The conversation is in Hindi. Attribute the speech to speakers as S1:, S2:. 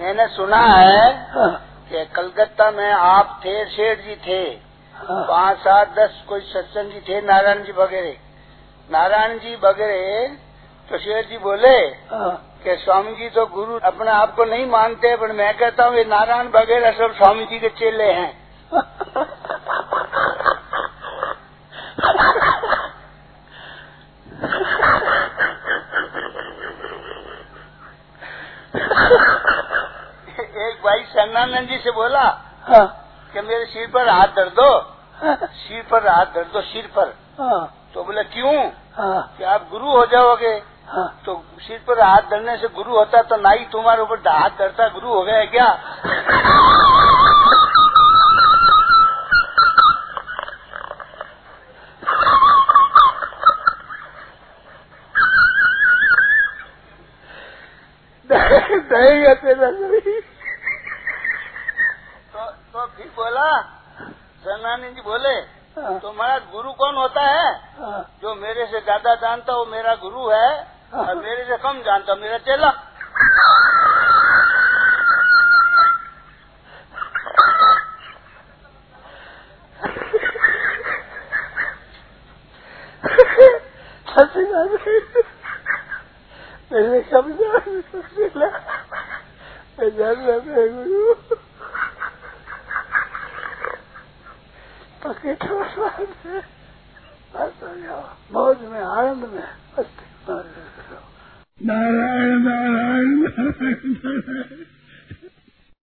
S1: मैंने सुना है कि कलकत्ता में आप थे, सेठ जी थे। पाँच, सात, दस कोई सत्संगी थे, नारायण जी वगैरह नारायण जी वगैरह तो शेठ जी बोले कि स्वामी जी तो गुरु अपने आप को नहीं मानते, पर मैं कहता हूँ, ये नारायण वगैरह सब स्वामी जी के चेले हैं। शरणानंद जी से बोला
S2: हाँ,
S1: कि मेरे सिर पर हाथ धर दो।
S2: हाँ,
S1: सिर पर हाथ धर दो सिर पर।
S2: हाँ,
S1: तो बोले क्यों?
S2: हाँ,
S1: कि आप गुरु हो जाओगे।
S2: हाँ।
S1: तो सिर पर हाथ धरने से गुरु होता तो ना ही तुम्हारे ऊपर हाथ धरता गुरु हो गया क्या?
S2: तेरा नहीं
S1: तो तो फिर बोला। सन्नानी जी बोले
S2: हाँ,
S1: तो महाराज गुरु कौन होता है?
S2: हाँ,
S1: जो मेरे से ज़्यादा जानता वो मेरा गुरु है और मेरे से कम जानता मेरा चेला।
S2: है मेरे शब्द मैं जानना है गुरु। हो मौज में आनंद में नारायण नारायण नारायण नारायण।